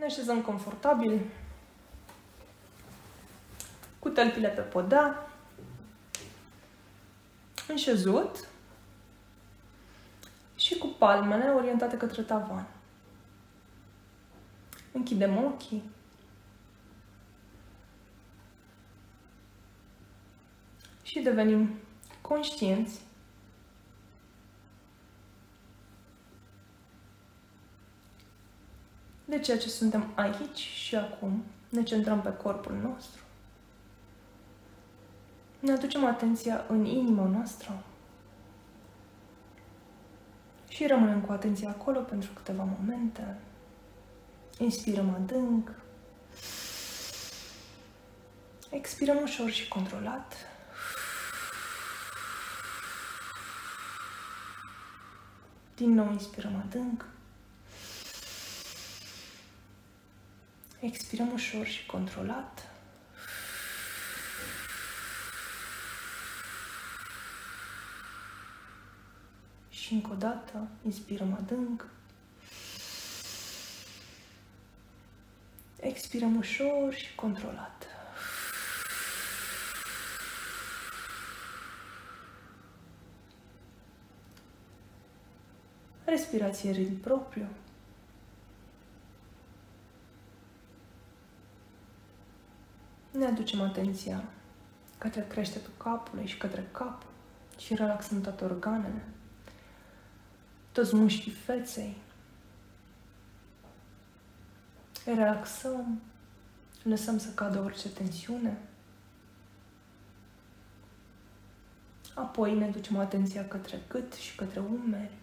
Ne așezăm confortabil, cu tălpile pe podea, înșezut și cu palmele orientate către tavan. Închidem ochii. Și devenim conștienți de ceea ce suntem aici și acum. Ne centrăm pe corpul nostru. Ne aducem atenția în inima noastră și rămânem cu atenția acolo pentru câteva momente. Inspirăm adânc. Expirăm ușor și controlat. Din nou inspirăm adânc. Expirăm ușor și controlat. Și încă o dată, inspirăm adânc. Expirăm ușor și controlat. Respirație ritm propriu. Ne aducem atenția către creștetul capului și către cap și relaxăm toate organele, toți mușchii feței. Relaxăm, lăsăm să cadă orice tensiune. Apoi ne ducem atenția către gât și către umeri,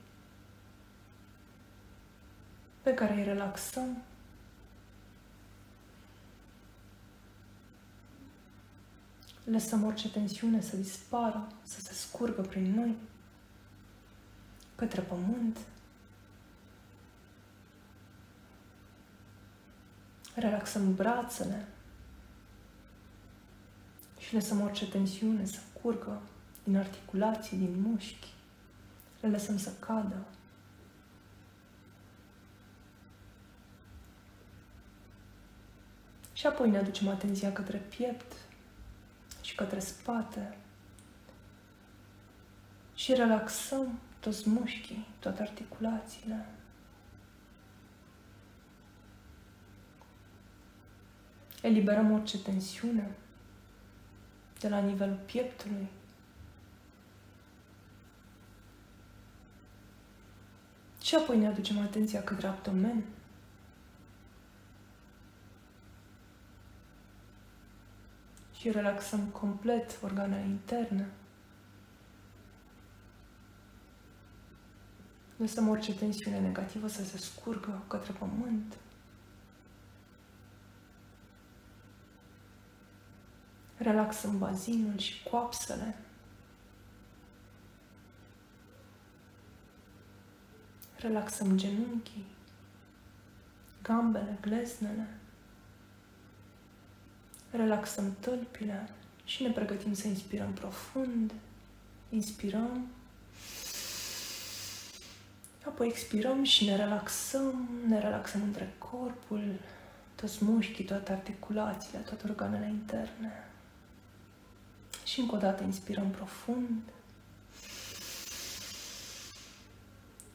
pe care îi relaxăm Lăsăm orice tensiune să dispară, să se scurgă prin noi, către pământ. Relaxăm brațele și lăsăm orice tensiune să curgă din articulații, din mușchi. Le lăsăm să cadă. Și apoi ne aducem atenția către piept, și către spate. Și relaxăm toți mușchii, toate articulațiile. Eliberăm orice tensiune de la nivelul pieptului. Și apoi ne aducem atenția către abdomen. Și relaxăm complet organele interne. Lăsăm orice tensiune negativă să se scurgă către pământ. Relaxăm bazinul și coapsele. Relaxăm genunchii, gambele, gleznele. Relaxăm tălpile și ne pregătim să inspirăm profund. Inspirăm. Apoi expirăm și ne relaxăm, ne relaxăm între corpul, toți mușchii, toate articulațiile, toate organele interne. Și încă o dată inspirăm profund.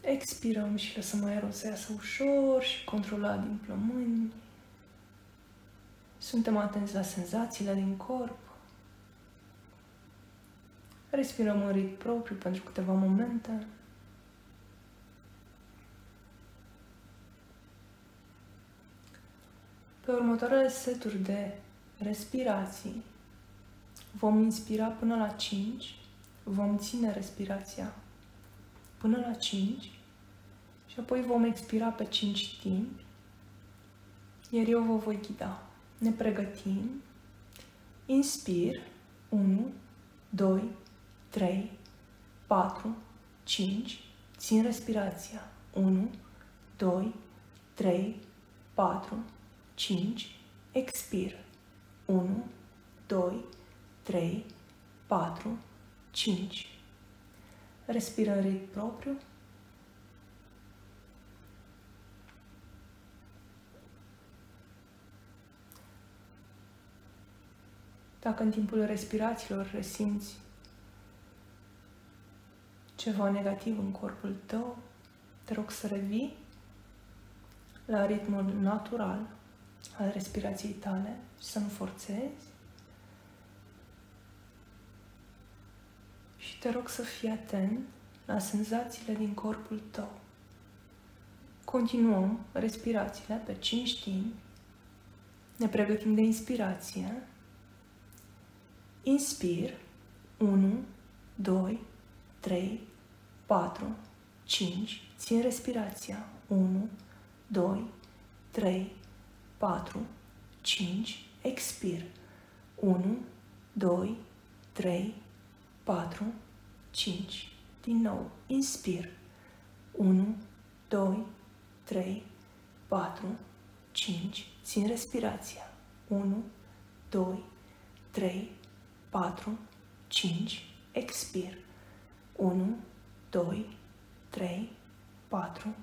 Expirăm și lăsăm aerul să iasă ușor și controlat din plămâni. Suntem atenți la senzațiile din corp. Respirăm în ritm propriu pentru câteva momente. Pe următoarele seturi de respirații vom inspira până la 5, vom ține respirația până la 5 și apoi vom expira pe 5 timp, iar eu vă voi ghida ne pregătim. Inspir. 1, 2, 3, 4, 5. Țin respirația. 1, 2, 3, 4, 5. Expir. 1, 2, 3, 4, 5. Respiră în ritm propriu Dacă în timpul respirațiilor resimți ceva negativ în corpul tău, te rog să revii la ritmul natural al respirației tale și să nu forțezi. Și te rog să fii atent la senzațiile din corpul tău. Continuăm respirațiile pe 5 timp. Ne pregătim de inspirație. Inspir. 1, 2, 3, 4, 5. Țin respirația. 1, 2, 3, 4, 5. Expir. 1, 2, 3, 4, 5. Din nou. Inspir. 1, 2, 3, 4, 5. Țin respirația. 1, 2, 3, 4, 5. Expir. 1, 2, 3, 4,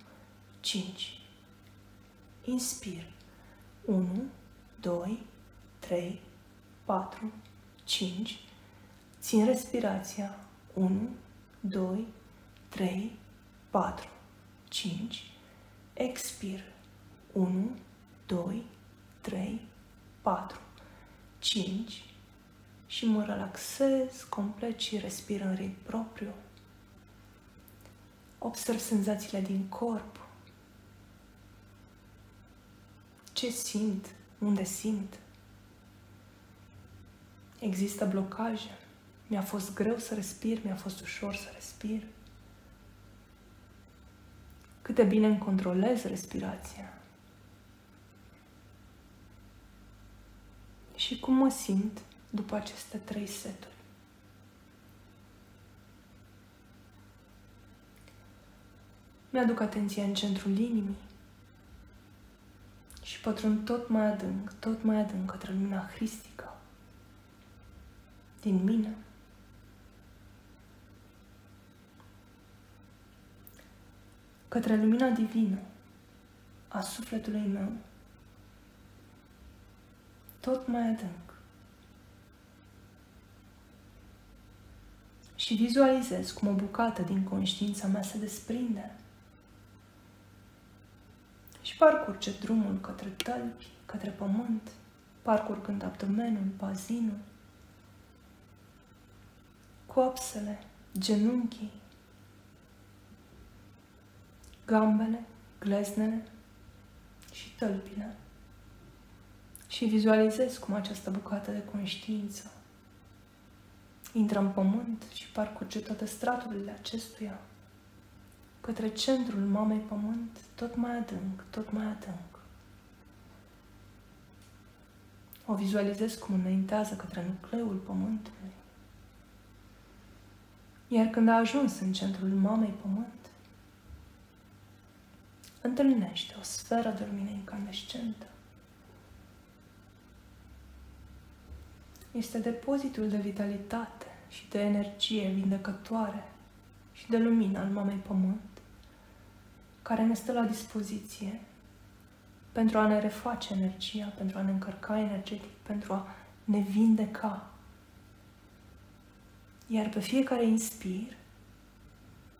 5. Inspir. 1, 2, 3, 4, 5. Țin respirația. 1, 2, 3, 4, 5. Expir. 1, 2, 3, 4, 5 și mă relaxez complet și respir în ritm propriu. Observ senzațiile din corp. Ce simt? Unde simt? Există blocaje. Mi-a fost greu să respir, mi-a fost ușor să respir. Cât de bine îmi controlez respirația. Și cum mă simt după aceste trei seturi. Mi-aduc atenția în centrul inimii și pătrund tot mai adânc, tot mai adânc către lumina hristică din mine. Către lumina divină a sufletului meu, tot mai adânc. Și vizualizez cum o bucată din conștiința mea se desprinde și parcurge drumul către tălpi, către pământ, parcurgând abdomenul, bazinul, coapsele, genunchii, gambele, gleznele și tălpile. Și vizualizez cum această bucată de conștiință intră în pământ și parcurge toate straturile acestuia către centrul mamei pământ, tot mai adânc, tot mai adânc. O vizualizez cum înaintează către nucleul pământului. Iar când a ajuns în centrul mamei pământ, întâlnește o sferă de lumină incandescentă. Este depozitul de vitalitate și de energie vindecătoare și de lumină al mamei pământ care ne stă la dispoziție pentru a ne reface energia, pentru a ne încărca energetic, pentru a ne vindeca. Iar pe fiecare inspir,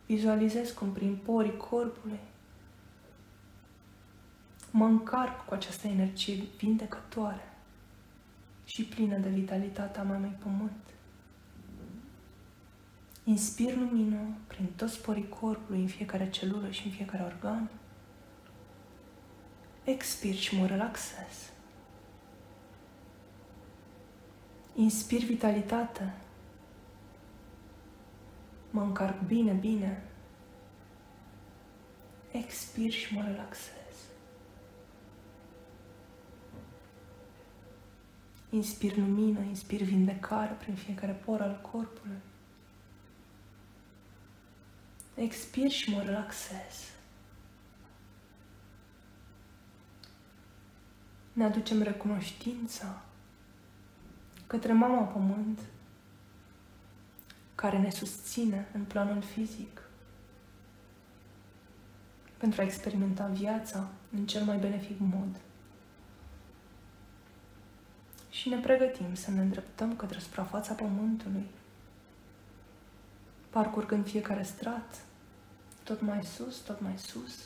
vizualizez cum prin porii corpului mă încarc cu această energie vindecătoare și plină de vitalitatea mamei pământ. Inspir lumină prin toți porii corpului, în fiecare celulă și în fiecare organ. Expir și mă relaxez. Inspir vitalitate. Mă încarc bine, bine. Expir și mă relaxez. Inspir lumină, inspir vindecare prin fiecare por al corpului. Expir și mă relaxez. Ne aducem recunoștința către Mama Pământ, care ne susține în planul fizic pentru a experimenta viața în cel mai benefic mod. și ne pregătim să ne îndreptăm către suprafața pământului, parcurgând fiecare strat, tot mai sus, tot mai sus.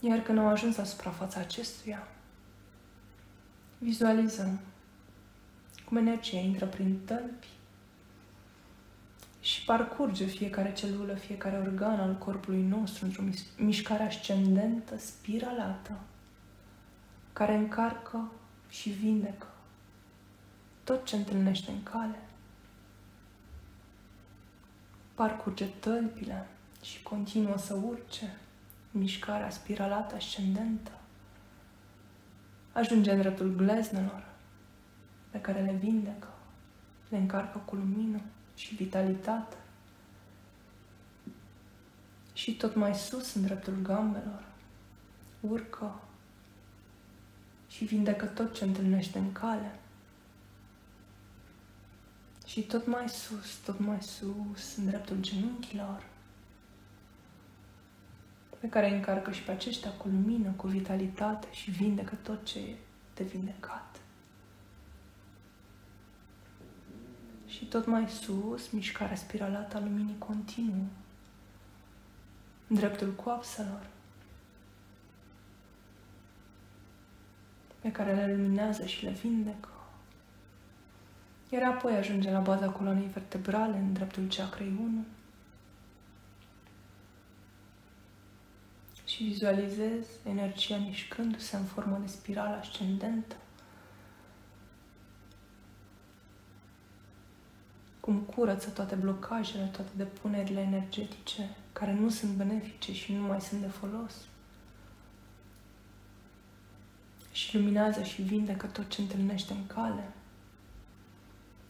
Iar când au ajuns la suprafața acestuia, vizualizăm cum energia intră prin tălpi și parcurge fiecare celulă, fiecare organ al corpului nostru într-o mișcare ascendentă, spiralată, care încarcă și vindecă tot ce întâlnește în cale. Parcurge tălpile și continuă să urce mișcarea spiralată ascendentă. Ajunge în dreptul gleznelor pe care le vindecă, le încarcă cu lumină și vitalitate. Și tot mai sus, în dreptul gambelor, urcă și vindecă tot ce întâlnește în cale. Și tot mai sus, tot mai sus, în dreptul genunchilor, pe care îi încarcă și pe aceștia cu lumină, cu vitalitate și vindecă tot ce e de vindecat. Și tot mai sus, mișcarea spiralată a luminii continuă, în dreptul coapselor, pe care le luminează și le vindecă. Iar apoi ajunge la baza coloanei vertebrale, în dreptul chakrei 1. Și vizualizez energia mișcându-se în formă de spirală ascendentă cum curăță toate blocajele, toate depunerile energetice care nu sunt benefice și nu mai sunt de folos. Și luminează și vindecă tot ce întâlnește în cale.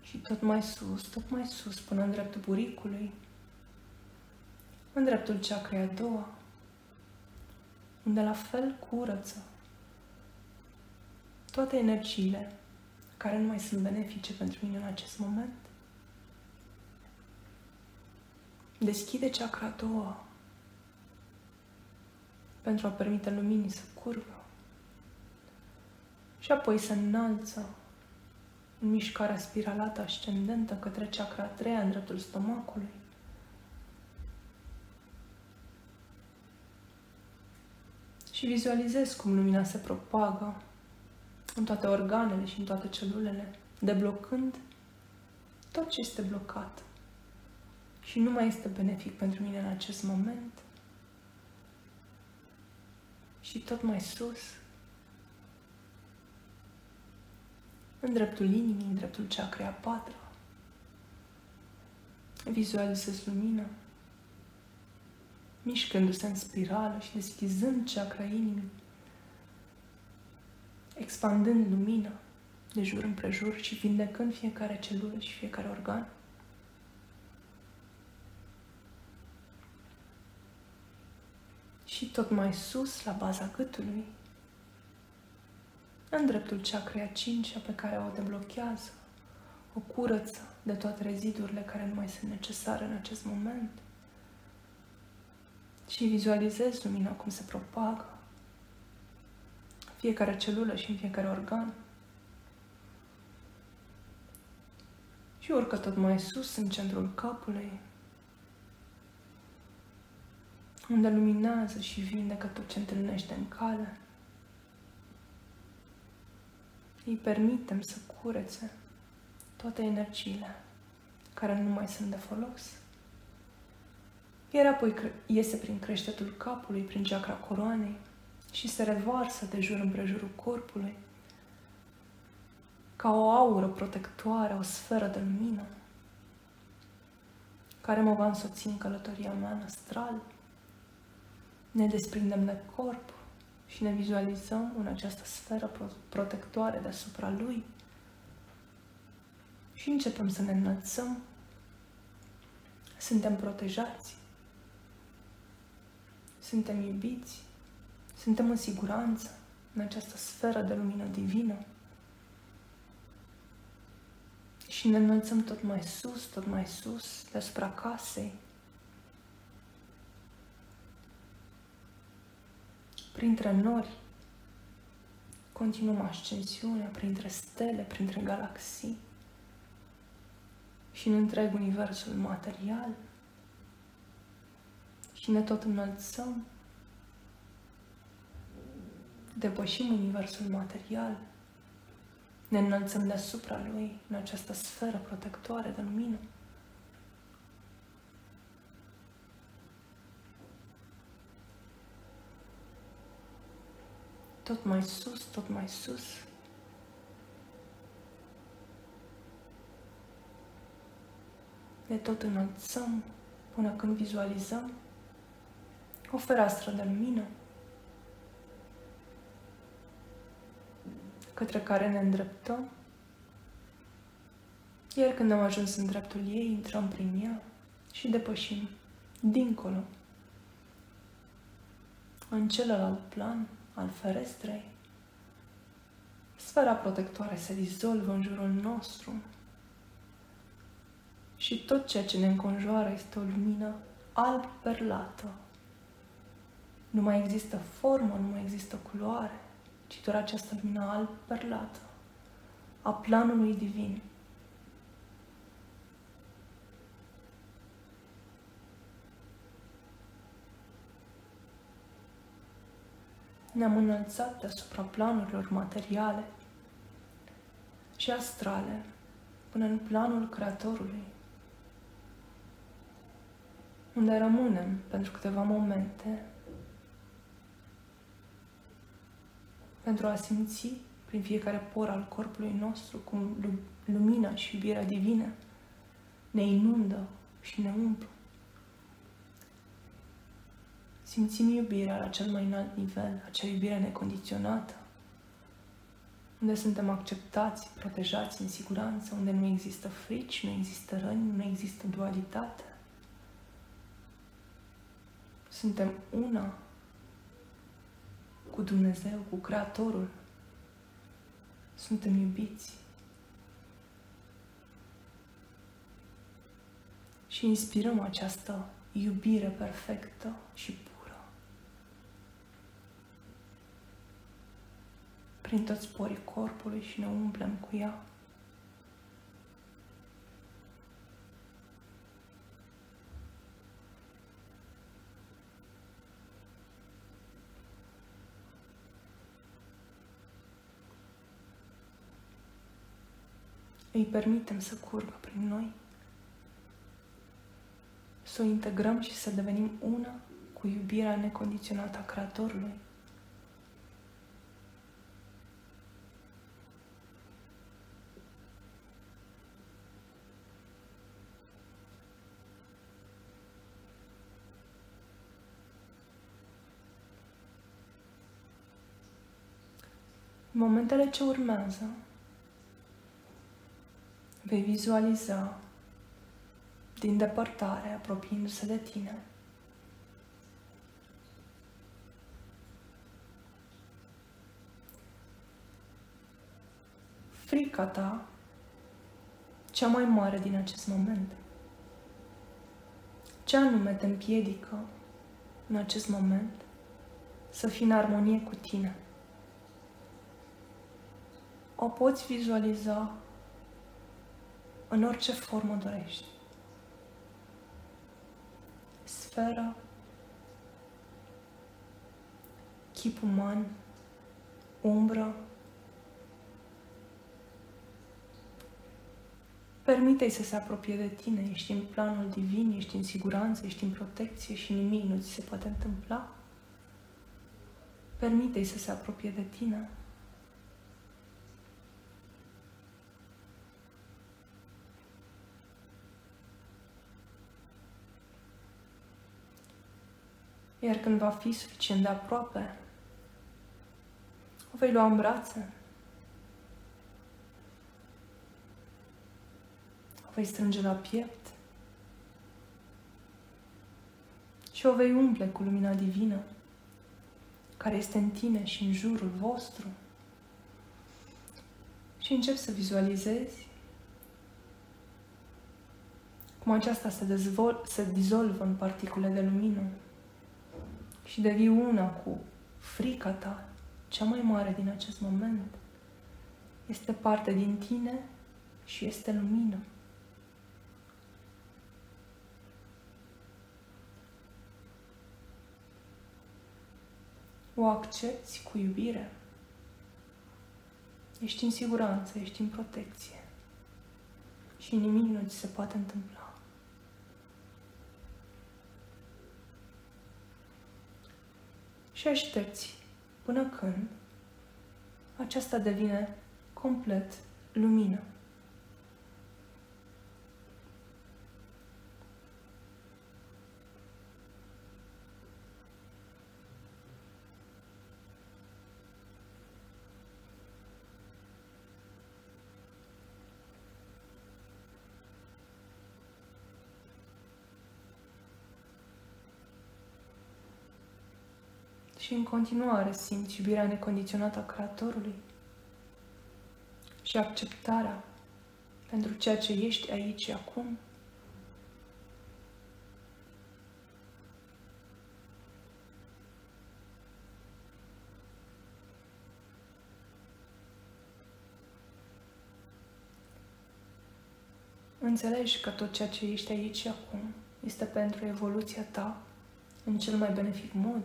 Și tot mai sus, tot mai sus, până în dreptul buricului, în dreptul ceacrei a doua, unde la fel curăță toate energiile care nu mai sunt benefice pentru mine în acest moment Deschide chakra a doua pentru a permite luminii să curvă și apoi să înalță în mișcarea spiralată ascendentă către chakra a treia în dreptul stomacului. Și vizualizez cum lumina se propagă în toate organele și în toate celulele, deblocând tot ce este blocat și nu mai este benefic pentru mine în acest moment. Și tot mai sus, în dreptul inimii, în dreptul chakrei a patra, vizualizez lumina, mișcându-se în spirală și deschizând chakra inimii, expandând lumina de jur împrejur și vindecând fiecare celulă și fiecare organ. și tot mai sus, la baza gâtului, în dreptul chakrei a cincea pe care o deblochează, o curăță de toate rezidurile care nu mai sunt necesare în acest moment. Și vizualizez lumina cum se propagă fiecare celulă și în fiecare organ. Și urcă tot mai sus în centrul capului, unde luminează și vindecă tot ce întâlnește în cale. Îi permitem să curețe toate energiile care nu mai sunt de folos. Iar apoi iese prin creștetul capului, prin chakra coroanei și se revarsă de jur împrejurul corpului ca o aură protectoare, o sferă de lumină care mă va însoți în călătoria mea astrală ne desprindem de corp și ne vizualizăm în această sferă protectoare deasupra lui. Și începem să ne înălțăm. Suntem protejați, suntem iubiți, suntem în siguranță în această sferă de lumină divină. Și ne înălțăm tot mai sus, tot mai sus, deasupra casei, printre nori, continuăm ascensiunea printre stele, printre galaxii și în întreg universul material și ne tot înălțăm, depășim universul material, ne înălțăm deasupra lui, în această sferă protectoare de lumină. Tot mai sus, tot mai sus. Ne tot înălțăm până când vizualizăm. O fereastră de lumină către care ne îndreptăm, iar când am ajuns în dreptul ei, intrăm prin ea și depășim dincolo, în celălalt plan al ferestrei. Sfera protectoare se dizolvă în jurul nostru și tot ceea ce ne înconjoară este o lumină alb perlată. Nu mai există formă, nu mai există culoare ci doar această lumină alb perlată a planului divin. Ne-am înălțat deasupra planurilor materiale și astrale până în planul Creatorului, unde rămânem pentru câteva momente pentru a simți prin fiecare por al corpului nostru cum lumina și iubirea divină ne inundă și ne umplu. Simțim iubirea la cel mai înalt nivel, acea iubire necondiționată, unde suntem acceptați, protejați, în siguranță, unde nu există frici, nu există răni, nu există dualitate. Suntem una cu Dumnezeu, cu Creatorul. Suntem iubiți. Și inspirăm această iubire perfectă și Prin toți porii corpului și ne umplem cu ea. îi permitem să curgă prin noi, să o integrăm și să devenim una cu iubirea necondiționată a Creatorului. Momentele ce urmează, vei vizualiza din depărtare apropiindu-se de tine. Frica ta, cea mai mare din acest moment. Ce anume te împiedică în acest moment să fii în armonie cu tine? O poți vizualiza în orice formă dorești. Sfera, chip uman, umbră, Permite-i să se apropie de tine, ești în planul divin, ești în siguranță, ești în protecție și nimic nu ți se poate întâmpla. Permite-i să se apropie de tine. Iar când va fi suficient de aproape, o vei lua în brațe. O vei strânge la piept. Și o vei umple cu lumina divină care este în tine și în jurul vostru. Și încep să vizualizezi cum aceasta se, dezvol- se dizolvă în particule de lumină și devii una cu frica ta, cea mai mare din acest moment, este parte din tine și este lumină. O accepti cu iubire. Ești în siguranță, ești în protecție și nimic nu ți se poate întâmpla. Și aștepți până când aceasta devine complet lumină. Și în continuare simți iubirea necondiționată a Creatorului și acceptarea pentru ceea ce ești aici și acum. Înțelegi că tot ceea ce ești aici și acum este pentru evoluția ta în cel mai benefic mod.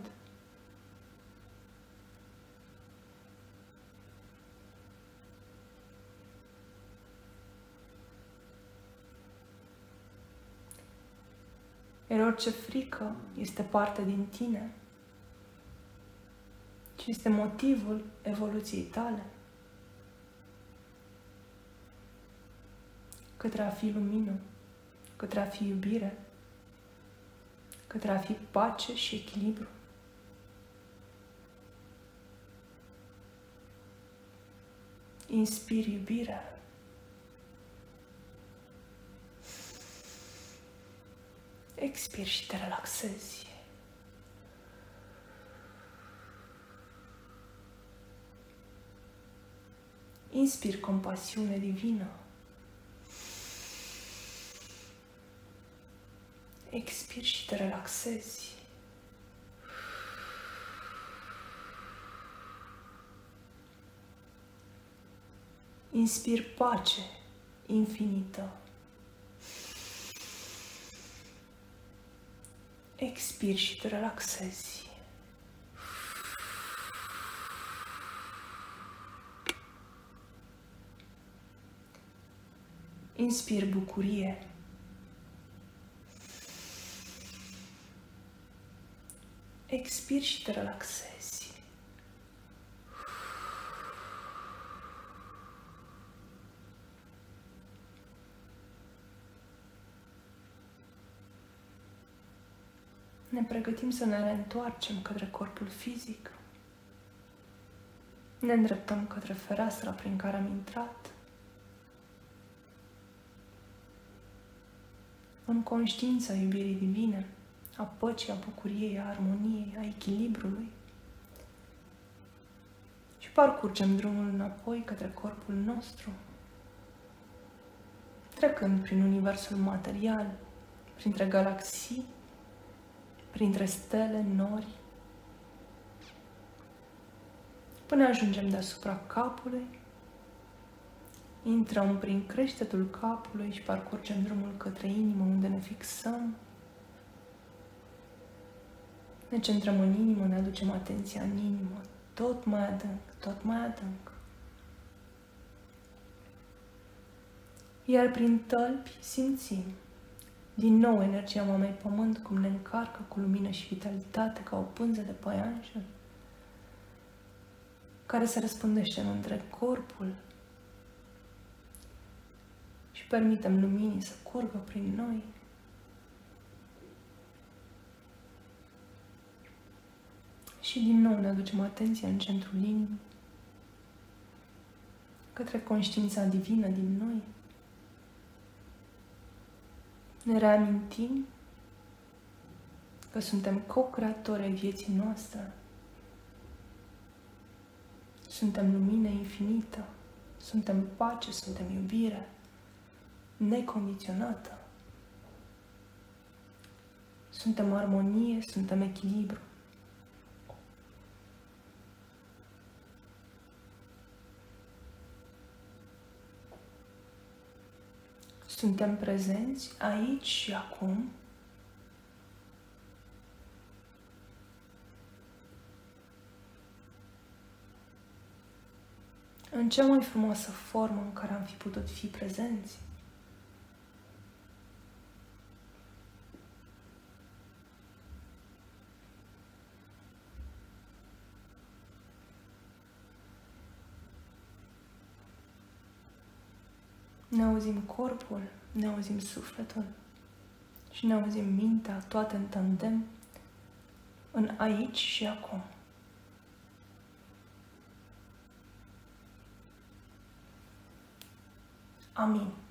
Iar orice frică este parte din tine și este motivul evoluției tale. Către a fi lumină, către a fi iubire, către a fi pace și echilibru. Inspiri iubirea. Expiri și te relaxezi. Inspiri compasiune divină. Expiri și te relaxezi. Inspir pace infinită. Expiri și te relaxezi. Inspir bucurie. Expir și te relaxezi. Ne pregătim să ne reîntoarcem către corpul fizic. Ne îndreptăm către fereastra prin care am intrat. În conștiința iubirii divine, a păcii, a bucuriei, a armoniei, a echilibrului. Și parcurgem drumul înapoi către corpul nostru, trecând prin universul material, printre galaxii, printre stele, nori, până ajungem deasupra capului, intrăm prin creștetul capului și parcurgem drumul către inimă unde ne fixăm. Ne centrăm în inimă, ne aducem atenția în inimă, tot mai adânc, tot mai adânc. Iar prin tălpi simțim din nou, energia mamei pământ cum ne încarcă cu lumină și vitalitate ca o pânză de păianjen care se răspândește în întreg corpul și permitem luminii să curgă prin noi. Și din nou ne aducem atenția în centrul inimii, către conștiința divină din noi ne reamintim că suntem co-creatori ai vieții noastre. Suntem lumină infinită, suntem pace, suntem iubire, necondiționată. Suntem armonie, suntem echilibru. Suntem prezenți aici și acum. În cea mai frumoasă formă în care am fi putut fi prezenți. Ne auzim corpul, ne auzim sufletul și ne auzim mintea, toate în tandem, în aici și acum. Amin.